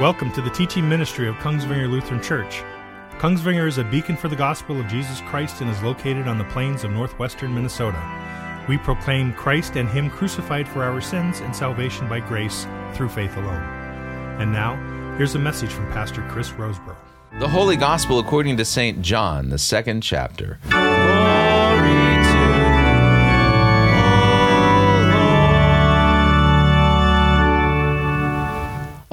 Welcome to the teaching ministry of Kongsvinger Lutheran Church. Kongsvinger is a beacon for the gospel of Jesus Christ and is located on the plains of northwestern Minnesota. We proclaim Christ and Him crucified for our sins and salvation by grace through faith alone. And now, here's a message from Pastor Chris Rosebrough. The Holy Gospel according to St. John, the second chapter.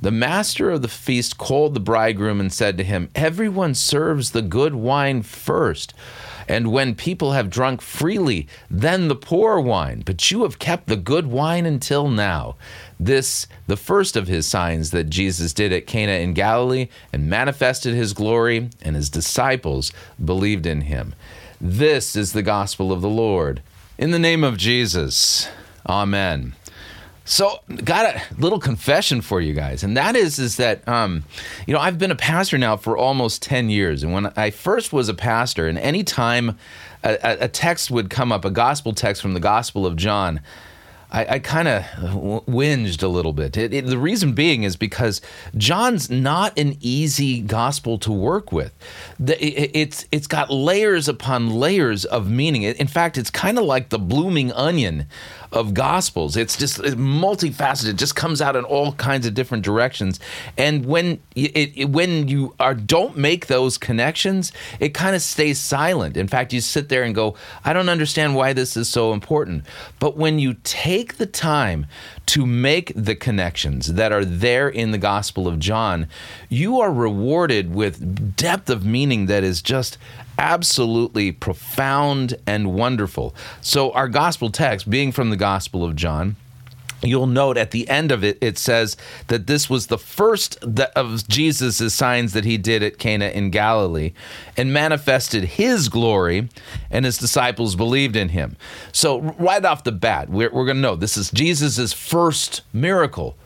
the master of the feast called the bridegroom and said to him, Everyone serves the good wine first. And when people have drunk freely, then the poor wine. But you have kept the good wine until now. This, the first of his signs that Jesus did at Cana in Galilee, and manifested his glory, and his disciples believed in him. This is the gospel of the Lord. In the name of Jesus, amen. So, got a little confession for you guys, and that is is that um, you know I've been a pastor now for almost ten years, and when I first was a pastor, and any time a, a text would come up, a gospel text from the Gospel of John, I, I kind of whinged a little bit. It, it, the reason being is because John's not an easy gospel to work with. The, it, it's it's got layers upon layers of meaning. In fact, it's kind of like the blooming onion of gospels. It's just it's multifaceted. It just comes out in all kinds of different directions. And when it, when you are don't make those connections, it kind of stays silent. In fact, you sit there and go, I don't understand why this is so important. But when you take take the time to make the connections that are there in the Gospel of John, you are rewarded with depth of meaning that is just absolutely profound and wonderful. So, our Gospel text, being from the Gospel of John, you'll note at the end of it it says that this was the first of jesus' signs that he did at cana in galilee and manifested his glory and his disciples believed in him. So right off the bat we're, we're going to know this is jesus' first miracle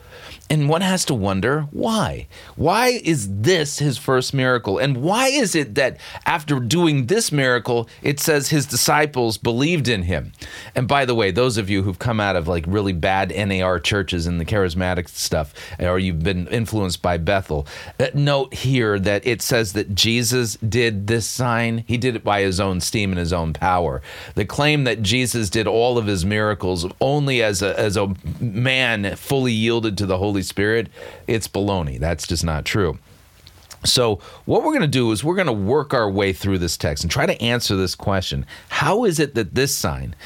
and one has to wonder why. Why is this his first miracle? And why is it that after doing this miracle, it says his disciples believed in him? And by the way, those of you who've come out of like really bad NAR churches and the charismatic stuff, or you've been influenced by Bethel, uh, note here that it says that Jesus did this sign. He did it by his own steam and his own power. The claim that Jesus did all of his miracles only as a, as a man fully yielded to the Holy Holy Spirit, it's baloney. That's just not true. So, what we're going to do is we're going to work our way through this text and try to answer this question How is it that this sign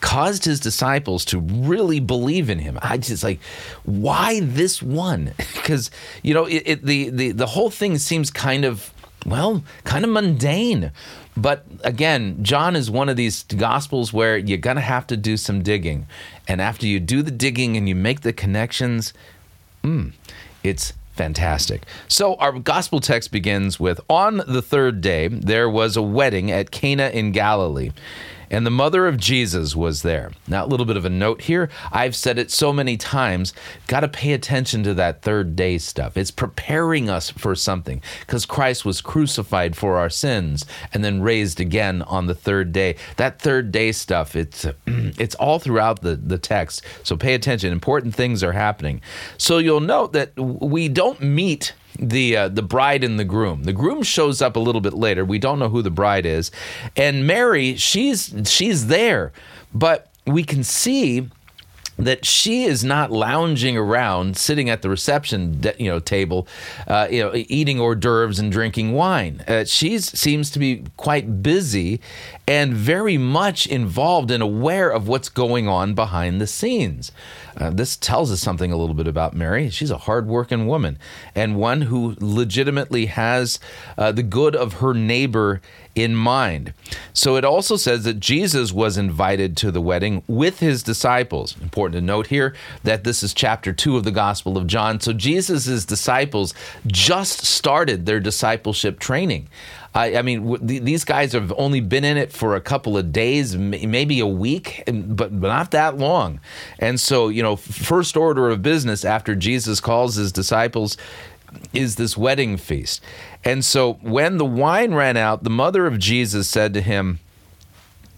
caused his disciples to really believe in him? I just like, why this one? Because, you know, it, it, the, the, the whole thing seems kind of, well, kind of mundane. But again, John is one of these gospels where you're going to have to do some digging. And after you do the digging and you make the connections, Mm, it's fantastic. So our gospel text begins with On the third day, there was a wedding at Cana in Galilee and the mother of Jesus was there. Now, a little bit of a note here. I've said it so many times. Got to pay attention to that third day stuff. It's preparing us for something because Christ was crucified for our sins and then raised again on the third day. That third day stuff, it's it's all throughout the, the text. So pay attention. Important things are happening. So you'll note that we don't meet the uh, the bride and the groom. The groom shows up a little bit later. We don't know who the bride is, and Mary she's she's there, but we can see that she is not lounging around sitting at the reception you know table uh, you know eating hors d'oeuvres and drinking wine uh, she seems to be quite busy and very much involved and aware of what's going on behind the scenes uh, this tells us something a little bit about Mary. She's a hardworking woman and one who legitimately has uh, the good of her neighbor in mind. So it also says that Jesus was invited to the wedding with his disciples. Important to note here that this is chapter 2 of the Gospel of John. So Jesus' disciples just started their discipleship training. I, I mean, w- th- these guys have only been in it for a couple of days, m- maybe a week, but, but not that long. And so, you know, first order of business after Jesus calls his disciples is this wedding feast. And so when the wine ran out, the mother of Jesus said to him,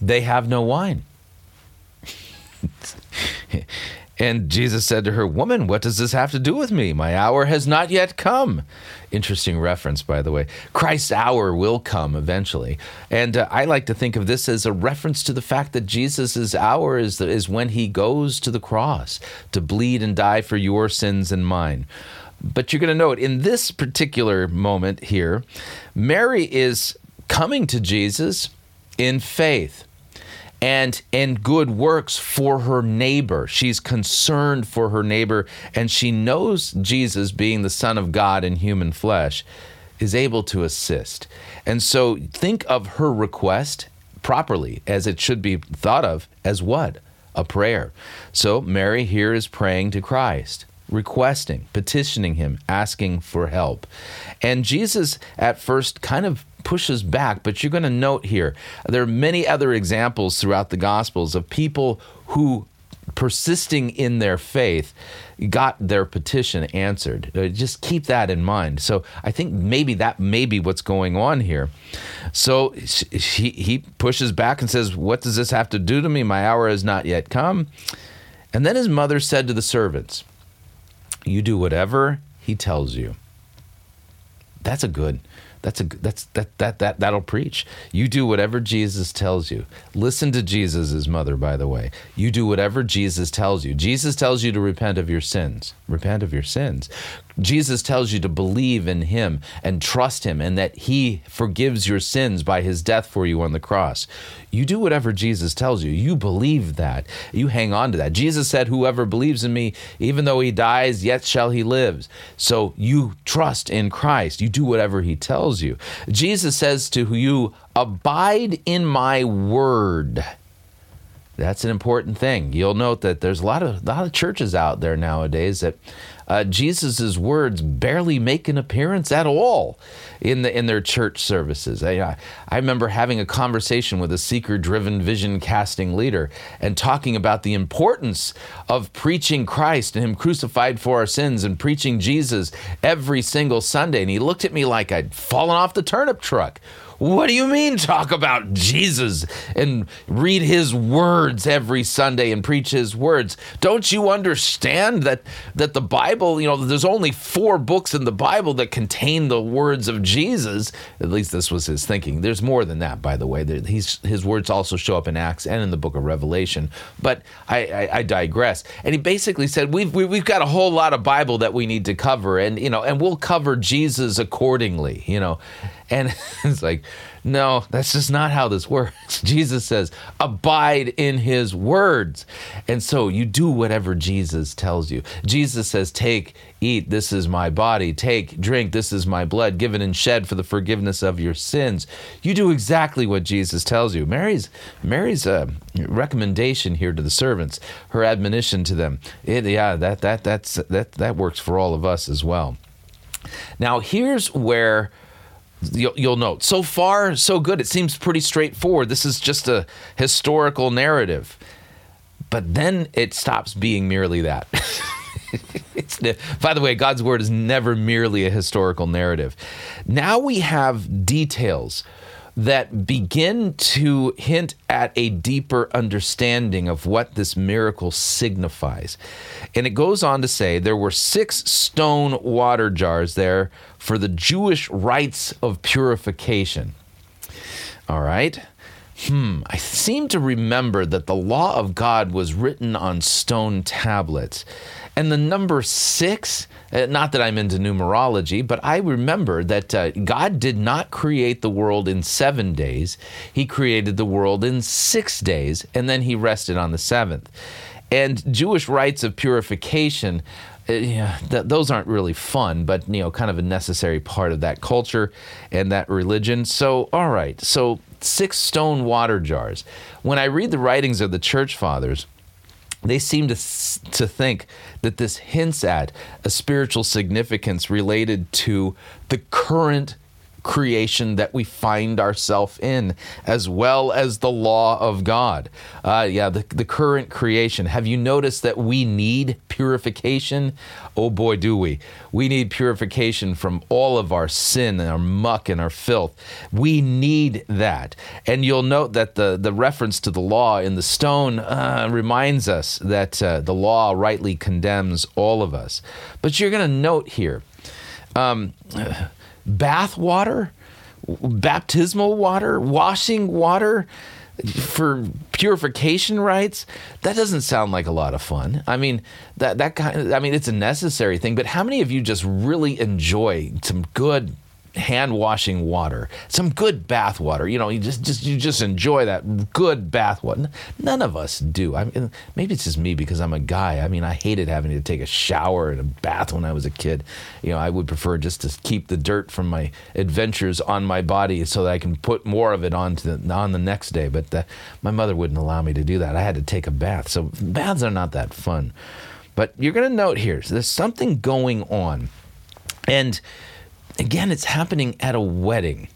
They have no wine. And Jesus said to her, Woman, what does this have to do with me? My hour has not yet come. Interesting reference, by the way. Christ's hour will come eventually. And uh, I like to think of this as a reference to the fact that Jesus' hour is, is when he goes to the cross to bleed and die for your sins and mine. But you're going to note in this particular moment here, Mary is coming to Jesus in faith and in good works for her neighbor. She's concerned for her neighbor, and she knows Jesus, being the Son of God in human flesh, is able to assist. And so think of her request properly as it should be thought of as what? A prayer. So Mary here is praying to Christ requesting, petitioning him, asking for help. And Jesus at first kind of pushes back. But you're going to note here there are many other examples throughout the Gospels of people who persisting in their faith got their petition answered. Uh, just keep that in mind. So I think maybe that may be what's going on here. So he, he pushes back and says, What does this have to do to me? My hour has not yet come. And then his mother said to the servants, You do whatever he tells you. That's a good that's a that's that that that that'll preach. You do whatever Jesus tells you. Listen to Jesus' mother, by the way. You do whatever Jesus tells you. Jesus tells you to repent of your sins. Repent of your sins. Jesus tells you to believe in him and trust him and that he forgives your sins by his death for you on the cross. You do whatever Jesus tells you. You believe that. You hang on to that. Jesus said, Whoever believes in me, even though he dies, yet shall he live. So you trust in Christ. You do whatever he tells you. Jesus says to you, Abide in my word. That's an important thing. You'll note that there's a lot of lot of churches out there nowadays that uh, Jesus' words barely make an appearance at all in the in their church services. I, I remember having a conversation with a seeker-driven vision casting leader and talking about the importance of preaching Christ and Him crucified for our sins and preaching Jesus every single Sunday. And he looked at me like I'd fallen off the turnip truck. What do you mean talk about Jesus and read his words every Sunday and preach his words? Don't you understand that that the Bible, you know, there's only four books in the Bible that contain the words of Jesus. At least this was his thinking. There's more than that, by the way. He's, his words also show up in Acts and in the book of Revelation. But I, I, I digress. And he basically said, we've, we, have we have got a whole lot of Bible that we need to cover, and you know, and we'll cover Jesus accordingly, you know. And it's like, no, that's just not how this works. Jesus says, abide in his words. And so you do whatever Jesus tells you. Jesus says, take, eat, this is my body. Take, drink, this is my blood, given and shed for the forgiveness of your sins. You do exactly what Jesus tells you. Mary's Mary's uh, recommendation here to the servants, her admonition to them, it, yeah, that that that's that that works for all of us as well. Now here's where You'll, note so far so good. It seems pretty straightforward. This is just a historical narrative. But then it stops being merely that. By the way god's word is never merely a historical narrative. Now we have details that begin to hint at a deeper understanding of what this miracle signifies. And it goes on to say there were six stone water jars there for the Jewish rites of purification. All right. hmm, I seem to remember that the law of God was written on stone tablets. And the number six, uh, not that I'm into numerology, but I remember that uh, God did not create the world in seven days. He created the world in six days, and then he rested on the seventh. And Jewish rites of purification uh, yeah, th- those aren't really fun, but you know, kind of a necessary part of that culture and that religion. So, all right, so six stone water jars. When I read the writings of the church fathers, they seem to to think that this hints at a spiritual significance related to the current creation that we find ourselves in, as well as the law of God. Uh, yeah, the, the current creation. Have you noticed that we need purification? Oh boy, do we. We need purification from all of our sin and our muck and our filth. We need that. And you'll note that the, the reference to the law in the stone uh, reminds us that uh, the law rightly condemns all of us. But you're going to note here. Um, bath water, baptismal water, washing water for purification rites that doesn't sound like a lot of fun. I mean that that kind of, i mean it's a necessary thing but how many of you just really enjoy some good hand washing water, some good bath water. You know, you just just you just enjoy that good bath water. None of us do. I mean, maybe it's just me because I'm a guy. I mean, I hated having to take a shower and a bath when I was a kid. You know, I would prefer just to keep the dirt from my adventures on my body so that I can put more of it on the, on the next day. But the, my mother wouldn't allow me to do that. I had to take a bath. So baths are not that fun. But you're going to note here, so there's something going on. And again, it's happening at a wedding.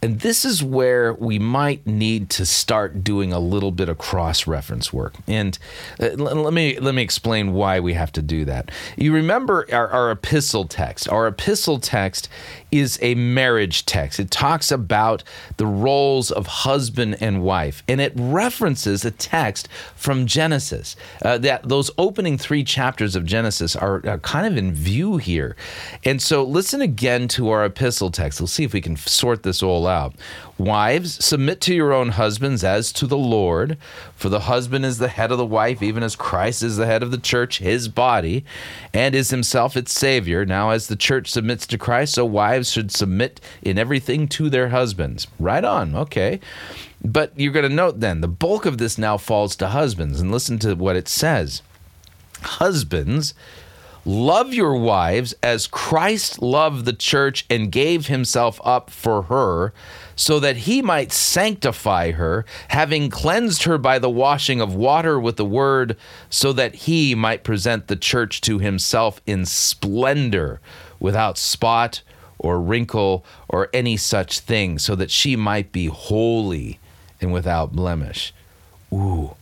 And this is where we might need to start doing a little bit of cross-reference work. And uh, let me let me explain why we have to do that. You remember our, our epistle text. Our epistle text is a marriage text. It talks about the roles of husband and wife, and it references a text from Genesis. Uh, that those opening three chapters of Genesis are, are kind of in view here. And so, listen again to our epistle text. We'll see if we can sort this all out. Wives, submit to your own husbands as to the Lord, for the husband is the head of the wife, even as Christ is the head of the church, his body, and is himself its Savior. Now, as the church submits to Christ, so wives should submit in everything to their husbands. Right on, okay. But you're going to note then, the bulk of this now falls to husbands, and listen to what it says. Husbands, Love your wives as Christ loved the church and gave himself up for her, so that he might sanctify her, having cleansed her by the washing of water with the word, so that he might present the church to himself in splendor, without spot or wrinkle or any such thing, so that she might be holy and without blemish. Ooh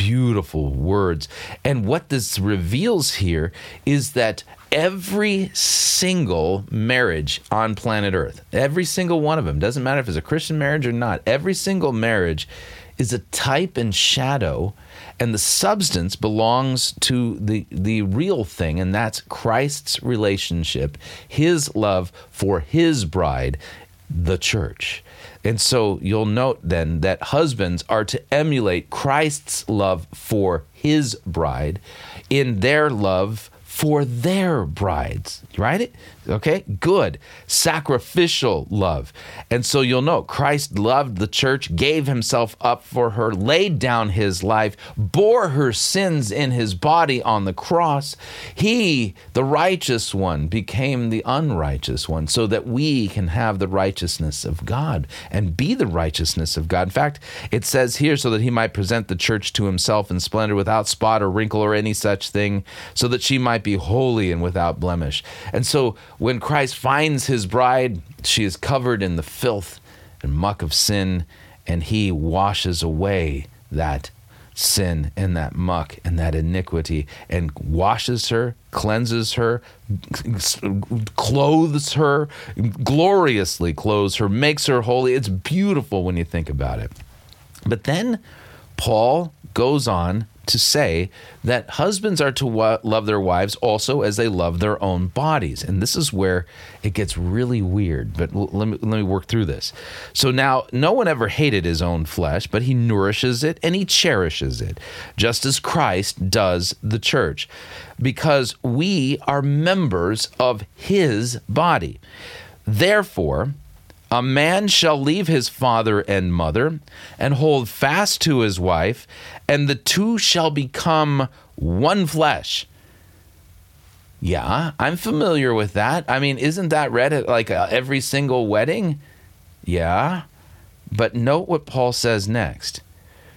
beautiful words. And what this reveals here is that every single marriage on planet Earth, every single one of them, doesn't matter if it's a Christian marriage or not, every single marriage is a type and shadow and the substance belongs to the the real thing and that's Christ's relationship his love for his bride the church. And so you'll note then that husbands are to emulate Christ's love for his bride in their love for their brides, right? Okay, good. Sacrificial love. And so you'll know Christ loved the church, gave himself up for her, laid down his life, bore her sins in his body on the cross. He, the righteous one, became the unrighteous one so that we can have the righteousness of God and be the righteousness of God. In fact, it says here so that he might present the church to himself in splendor without spot or wrinkle or any such thing, so that she might be holy and without blemish. And so when Christ finds his bride, she is covered in the filth and muck of sin, and he washes away that sin and that muck and that iniquity and washes her, cleanses her, clothes her, gloriously clothes her, makes her holy. It's beautiful when you think about it. But then Paul goes on to say that husbands are to wa- love their wives also as they love their own bodies. And this is where it gets really weird, but l- let me, let me work through this. So now, no one ever hated his own flesh, but he nourishes it and he cherishes it, just as Christ does the church, because we are members of his body. Therefore, a man shall leave his father and mother and hold fast to his wife, and the two shall become one flesh. Yeah, I'm familiar with that. I mean, isn't that read at like uh, every single wedding? Yeah. But note what Paul says next.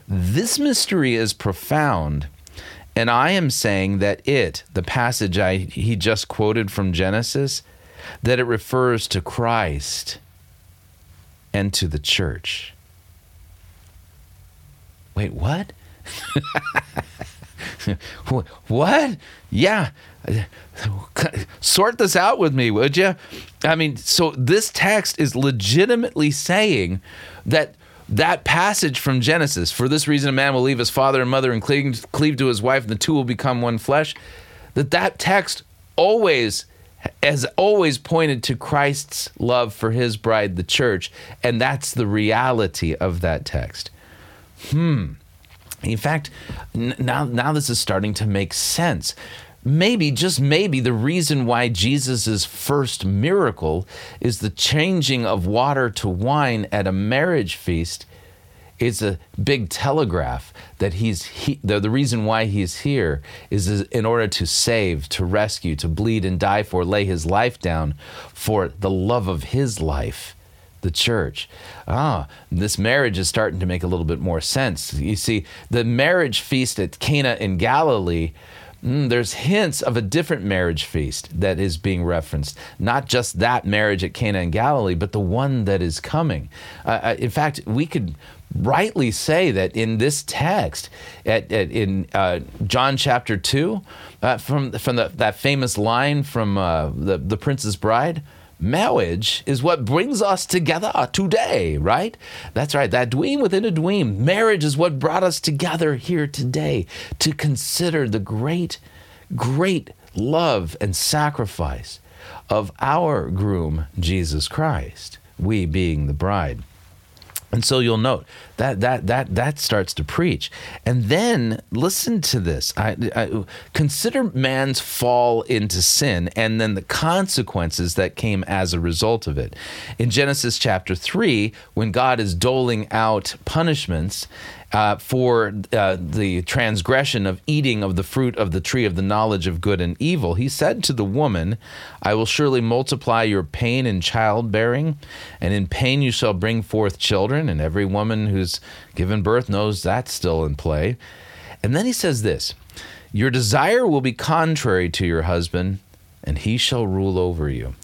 This mystery is profound, and I am saying that it, the passage I he just quoted from Genesis, that it refers to Christ and to the church. Wait, what? what? Yeah. Sort this out with me, would you? I mean, so this text is legitimately saying that that passage from Genesis, for this reason a man will leave his father and mother and cleave, to his wife, and the two will become one flesh, that that text always has always pointed to Christ's love for his bride, the church, and that's the reality of that text. Hmm. In fact, now now this is starting to make sense. Maybe, just maybe, the reason why Jesus' first miracle is the changing of water to wine at a marriage feast it's a big telegraph that he's he, the, the reason why he's here is, is in order to save, to rescue, to bleed and die for, lay his life down for the love of his life the church. Ah, this marriage is starting to make a little bit more sense. You see, the marriage feast at Cana in Galilee. Mm, there's hints of a different marriage feast that is being referenced. Not just that marriage at Cana in Galilee, but the one that is coming. Uh, uh in fact, we could rightly say that in this text, at, at in uh, John chapter 2, uh, from, from the, that famous line from uh, the, the Princess Bride, marriage is what brings us together today, right? That's right, that dweem within a dweem. Marriage is what brought us together here today to consider the great, great love and sacrifice of our groom, Jesus Christ, we being the bride. And so you'll note that that that that starts to preach, and then listen to this. I, I, consider man's fall into sin, and then the consequences that came as a result of it. In Genesis chapter three, when God is doling out punishments, uh, for uh, the transgression of eating of the fruit of the tree of the knowledge of good and evil, he said to the woman, I will surely multiply your pain in childbearing, and in pain you shall bring forth children. And every woman who's given birth knows that's still in play. And then he says this Your desire will be contrary to your husband, and he shall rule over you.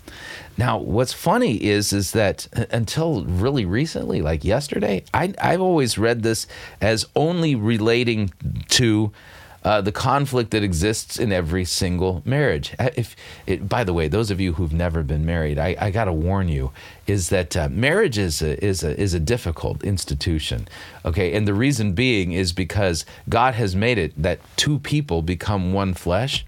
Now, what's funny is is that until really recently, like yesterday, I, I've always read this as only relating to uh, the conflict that exists in every single marriage. Uh, if, it, by the way, those of you who've never been married, I, I got to warn you, is that uh, marriage is a, is a is a difficult institution. Okay, and the reason being is because God has made it that two people become one flesh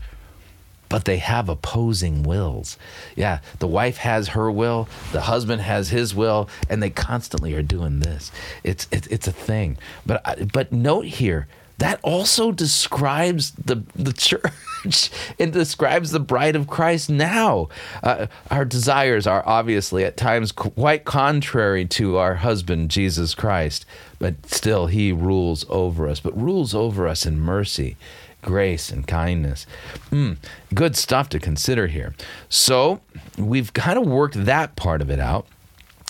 but they have opposing wills. Yeah, the wife has her will, the husband has his will, and they constantly are doing this. It's it's, it's a thing. But but note here that also describes the the church. it describes the bride of Christ now. Uh, our desires are obviously at times quite contrary to our husband Jesus Christ, but still he rules over us, but rules over us in mercy grace and kindness. Mm, good stuff to consider here. So we've kind of worked that part of it out,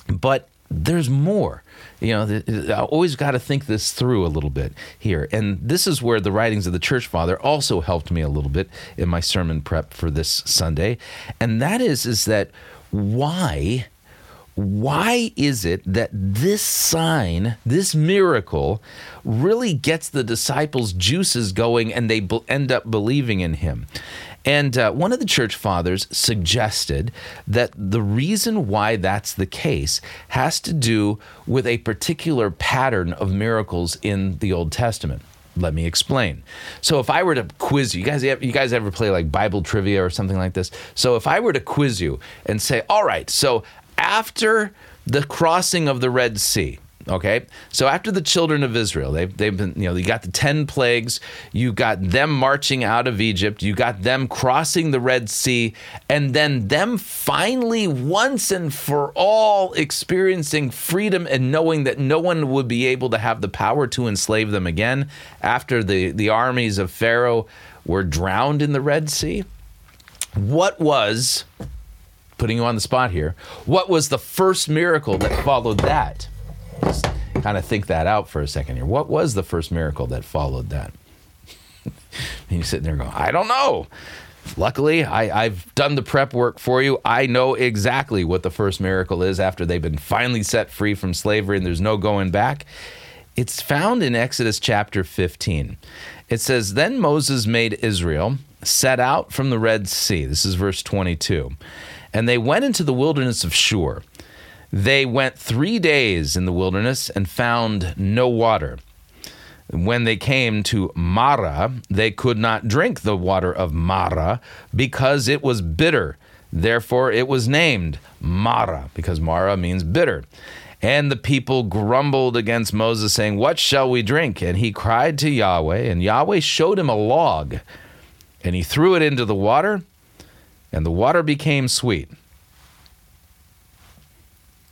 but there's more. You know, I always got to think this through a little bit here. And this is where the writings of the church father also helped me a little bit in my sermon prep for this Sunday. And that is is that why why is it that this sign, this miracle, really gets the disciples' juices going and they end up believing in him? And uh, one of the church fathers suggested that the reason why that's the case has to do with a particular pattern of miracles in the Old Testament. Let me explain. So if I were to quiz you, you guys, you guys ever play like Bible trivia or something like this? So if I were to quiz you and say, all right, so after the crossing of the Red Sea, Okay, so after the children of Israel, they've, they've been, you know, you got the 10 plagues, you got them marching out of Egypt, you got them crossing the Red Sea, and then them finally, once and for all, experiencing freedom and knowing that no one would be able to have the power to enslave them again after the, the armies of Pharaoh were drowned in the Red Sea. What was, putting you on the spot here, what was the first miracle that followed that? Just kind of think that out for a second here. What was the first miracle that followed that? and you're sitting there going, I don't know. Luckily, I, have done the prep work for you. I know exactly what the first miracle is after they've been finally set free from slavery and there's no going back. It's found in Exodus chapter 15. It says, Then Moses made Israel set out from the Red Sea. This is verse 22. And they went into the wilderness of Shur. They went three days in the wilderness and found no water. When they came to Marah, they could not drink the water of Marah because it was bitter. Therefore, it was named Marah, because Marah means bitter. And the people grumbled against Moses, saying, What shall we drink? And he cried to Yahweh, and Yahweh showed him a log. And he threw it into the water, and the water became sweet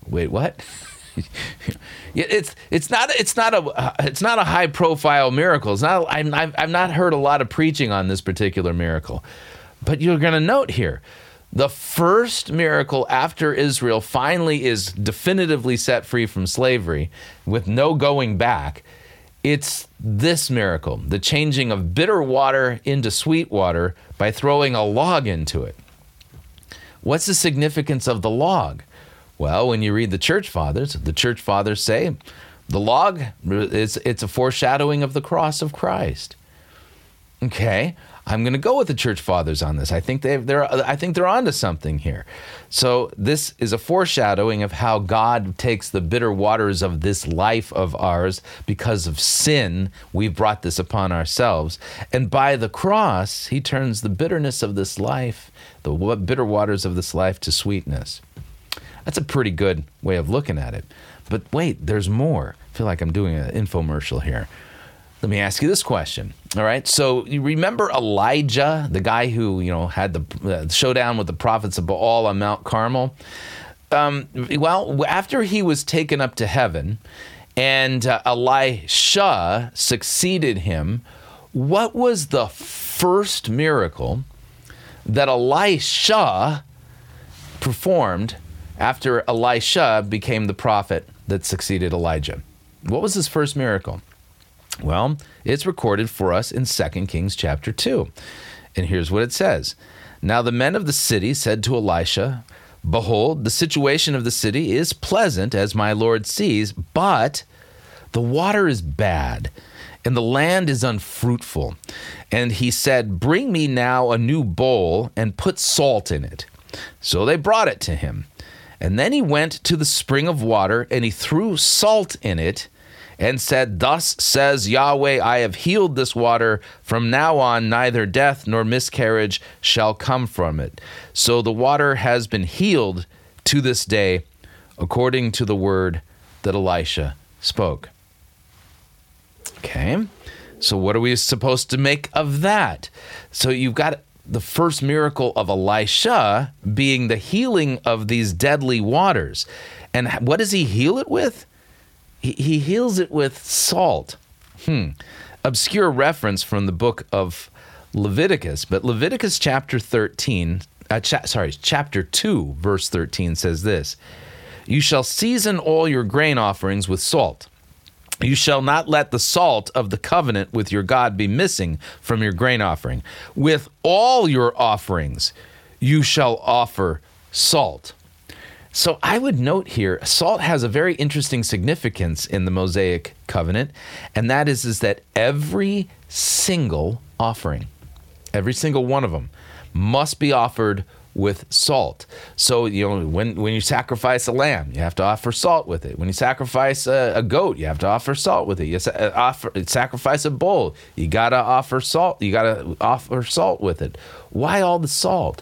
wait, what? it's it's not it's not a it's not a high profile miracle. It's not. I'm, I've I've not heard a lot of preaching on this particular miracle, but you're going to note here. The first miracle after Israel finally is definitively set free from slavery with no going back, it's this miracle the changing of bitter water into sweet water by throwing a log into it. What's the significance of the log? Well, when you read the church fathers, the church fathers say the log is it's a foreshadowing of the cross of Christ. Okay, I'm going to go with the church fathers on this. I think they they're I think they're onto something here. So this is a foreshadowing of how God takes the bitter waters of this life of ours because of sin. We've brought this upon ourselves, and by the cross, He turns the bitterness of this life, the bitter waters of this life, to sweetness. That's a pretty good way of looking at it. But wait, there's more. I feel like I'm doing an infomercial here. Let me ask you this question. All right. So you remember Elijah, the guy who, you know, had the uh, showdown with the prophets of Baal on Mount Carmel? Um, well, after he was taken up to heaven and uh, Elisha succeeded him, what was the first miracle that Elisha performed after Elisha became the prophet that succeeded Elijah. What was his first miracle? Well, it's recorded for us in 2 Kings chapter 2. And here's what it says Now the men of the city said to Elisha, Behold, the situation of the city is pleasant, as my Lord sees, but the water is bad, and the land is unfruitful. And he said, Bring me now a new bowl, and put salt in it. So they brought it to him. And then he went to the spring of water, and he threw salt in it, and said, Thus says Yahweh, I have healed this water. From now on, neither death nor miscarriage shall come from it. So the water has been healed to this day, according to the word that Elisha spoke. Okay. So, what are we supposed to make of that? So, you've got the first miracle of Elisha being the healing of these deadly waters. And what does he heal it with? He, he heals it with salt. Hmm. Obscure reference from the book of Leviticus, but Leviticus chapter 13, uh, cha- sorry, chapter 2, verse 13 says this You shall season all your grain offerings with salt. You shall not let the salt of the covenant with your God be missing from your grain offering. With all your offerings, you shall offer salt. So I would note here, salt has a very interesting significance in the Mosaic covenant, and that is, is that every single offering, every single one of them, must be offered with salt. So you know when when you sacrifice a lamb, you have to offer salt with it. When you sacrifice a, a goat, you have to offer salt with it. You sa- uh, offer sacrifice a bull, you gotta offer salt. You gotta offer salt with it. Why all the salt?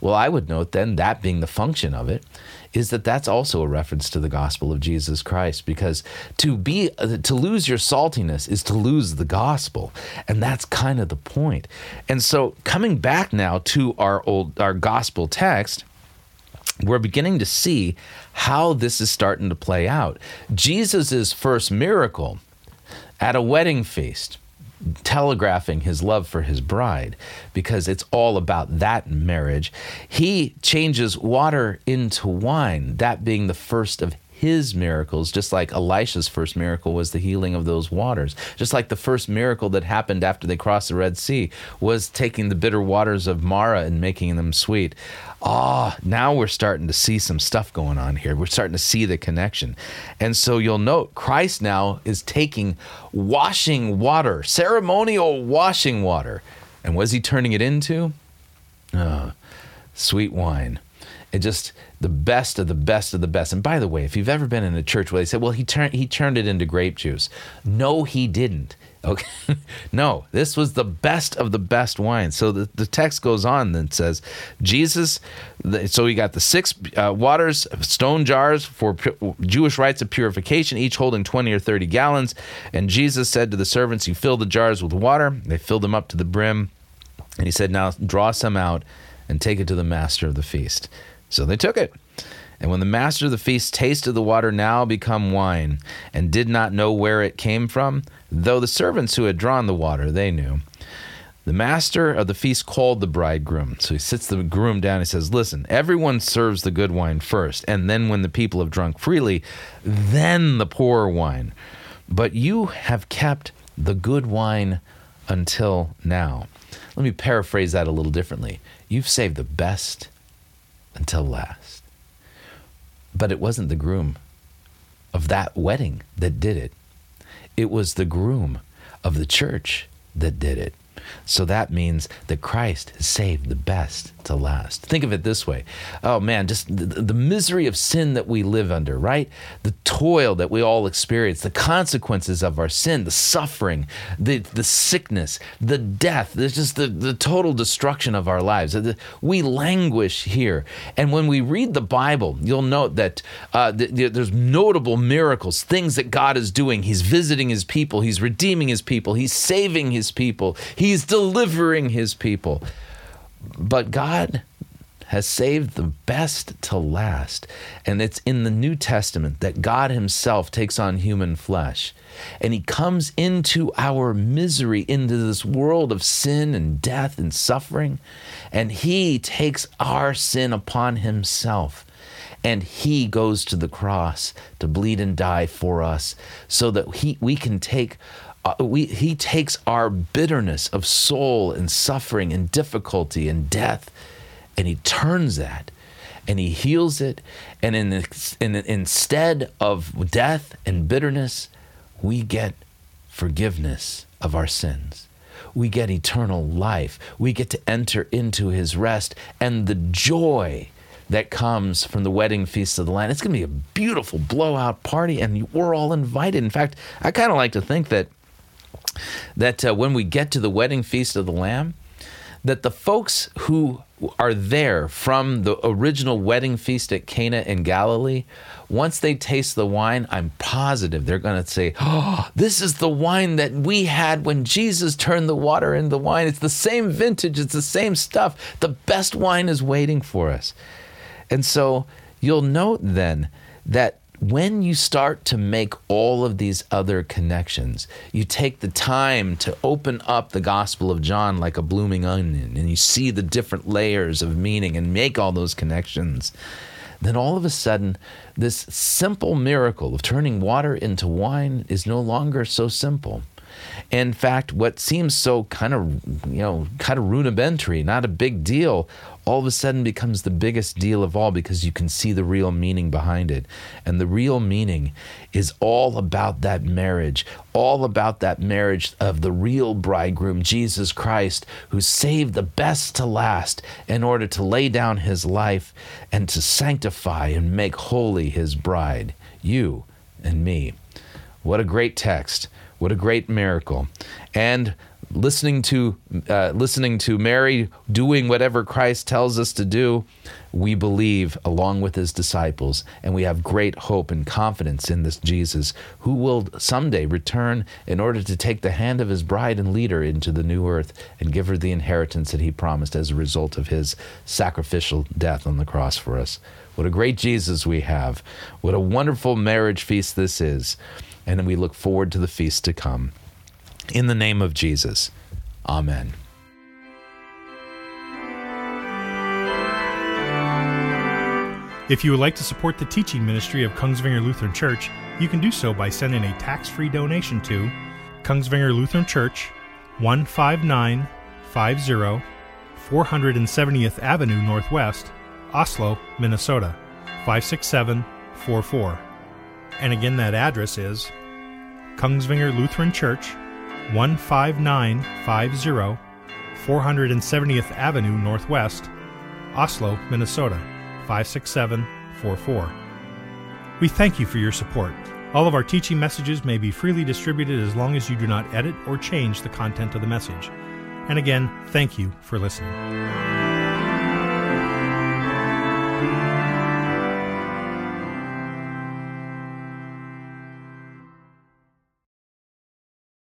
Well, I would note then that being the function of it is that that's also a reference to the gospel of Jesus Christ because to be to lose your saltiness is to lose the gospel and that's kind of the point. And so coming back now to our old our gospel text we're beginning to see how this is starting to play out. Jesus' first miracle at a wedding feast telegraphing his love for his bride because it's all about that marriage. He changes water into wine, that being the first of his miracles, just like Elisha's first miracle was the healing of those waters. Just like the first miracle that happened after they crossed the Red Sea was taking the bitter waters of Marah and making them sweet. Ah, oh, now we're starting to see some stuff going on here. We're starting to see the connection. And so you'll note Christ now is taking washing water, ceremonial washing water. And what is he turning it into? Oh, sweet wine. It just the best of the best of the best. And by the way, if you've ever been in a church where they said, "Well, he turned he turned it into grape juice," no, he didn't. Okay, no, this was the best of the best wine. So the, the text goes on and says, Jesus. The, so he got the six uh, waters, stone jars for pu- Jewish rites of purification, each holding twenty or thirty gallons. And Jesus said to the servants, "You fill the jars with water." They filled them up to the brim, and he said, "Now draw some out." And take it to the master of the feast. So they took it. And when the master of the feast tasted the water now become wine, and did not know where it came from, though the servants who had drawn the water, they knew. The master of the feast called the bridegroom. So he sits the groom down. He says, Listen, everyone serves the good wine first, and then when the people have drunk freely, then the poor wine. But you have kept the good wine until now. Let me paraphrase that a little differently. You've saved the best until last. But it wasn't the groom of that wedding that did it, it was the groom of the church that did it. So that means that Christ has saved the best to last. Think of it this way. Oh man, just the, the, misery of sin that we live under, right? The toil that we all experience, the consequences of our sin, the suffering, the, the sickness, the death, there's just the, the total destruction of our lives. We languish here. And when we read the Bible, you'll note that uh, there's notable miracles, things that God is doing. He's visiting his people, he's redeeming his people, he's saving his people, he's delivering his people. But God has saved the best to last. And it's in the New Testament that God Himself takes on human flesh. And He comes into our misery, into this world of sin and death and suffering. And He takes our sin upon Himself. And He goes to the cross to bleed and die for us so that he, we can take uh, we, he takes our bitterness of soul and suffering and difficulty and death and he turns that and he heals it and in, in, instead of death and bitterness we get forgiveness of our sins we get eternal life we get to enter into his rest and the joy that comes from the wedding feast of the Lamb. It's going to be a beautiful blowout party, and we're all invited. In fact, I kind of like to think that that uh, when we get to the wedding feast of the Lamb, that the folks who are there from the original wedding feast at Cana in Galilee, once they taste the wine, I'm positive they're going to say, Oh, this is the wine that we had when Jesus turned the water into wine. It's the same vintage, it's the same stuff. The best wine is waiting for us. And so you'll note then that when you start to make all of these other connections, you take the time to open up the Gospel of John like a blooming onion and you see the different layers of meaning and make all those connections, then all of a sudden, this simple miracle of turning water into wine is no longer so simple. In fact, what seems so kind of, you know, kind of rudimentary, not a big deal, all of a sudden becomes the biggest deal of all because you can see the real meaning behind it. And the real meaning is all about that marriage, all about that marriage of the real bridegroom, Jesus Christ, who saved the best to last in order to lay down his life and to sanctify and make holy his bride, you and me. What a great text. What a great miracle. And listening to uh, listening to Mary doing whatever Christ tells us to do, we believe along with his disciples, and we have great hope and confidence in this Jesus who will someday return in order to take the hand of his bride and lead her into the new earth and give her the inheritance that he promised as a result of his sacrificial death on the cross for us. What a great Jesus we have. What a wonderful marriage feast this is. And we look forward to the feast to come. In the name of Jesus. Amen. If you would like to support the teaching ministry of Kongsvinger Lutheran Church, you can do so by sending a tax free donation to Kongsvinger Lutheran Church, 15950 470th Avenue Northwest, Oslo, Minnesota, 56744. And again, that address is Kongsvinger Lutheran Church, 15950 470th Avenue Northwest, Oslo, Minnesota 56744. We thank you for your support. All of our teaching messages may be freely distributed as long as you do not edit or change the content of the message. And again, thank you for listening.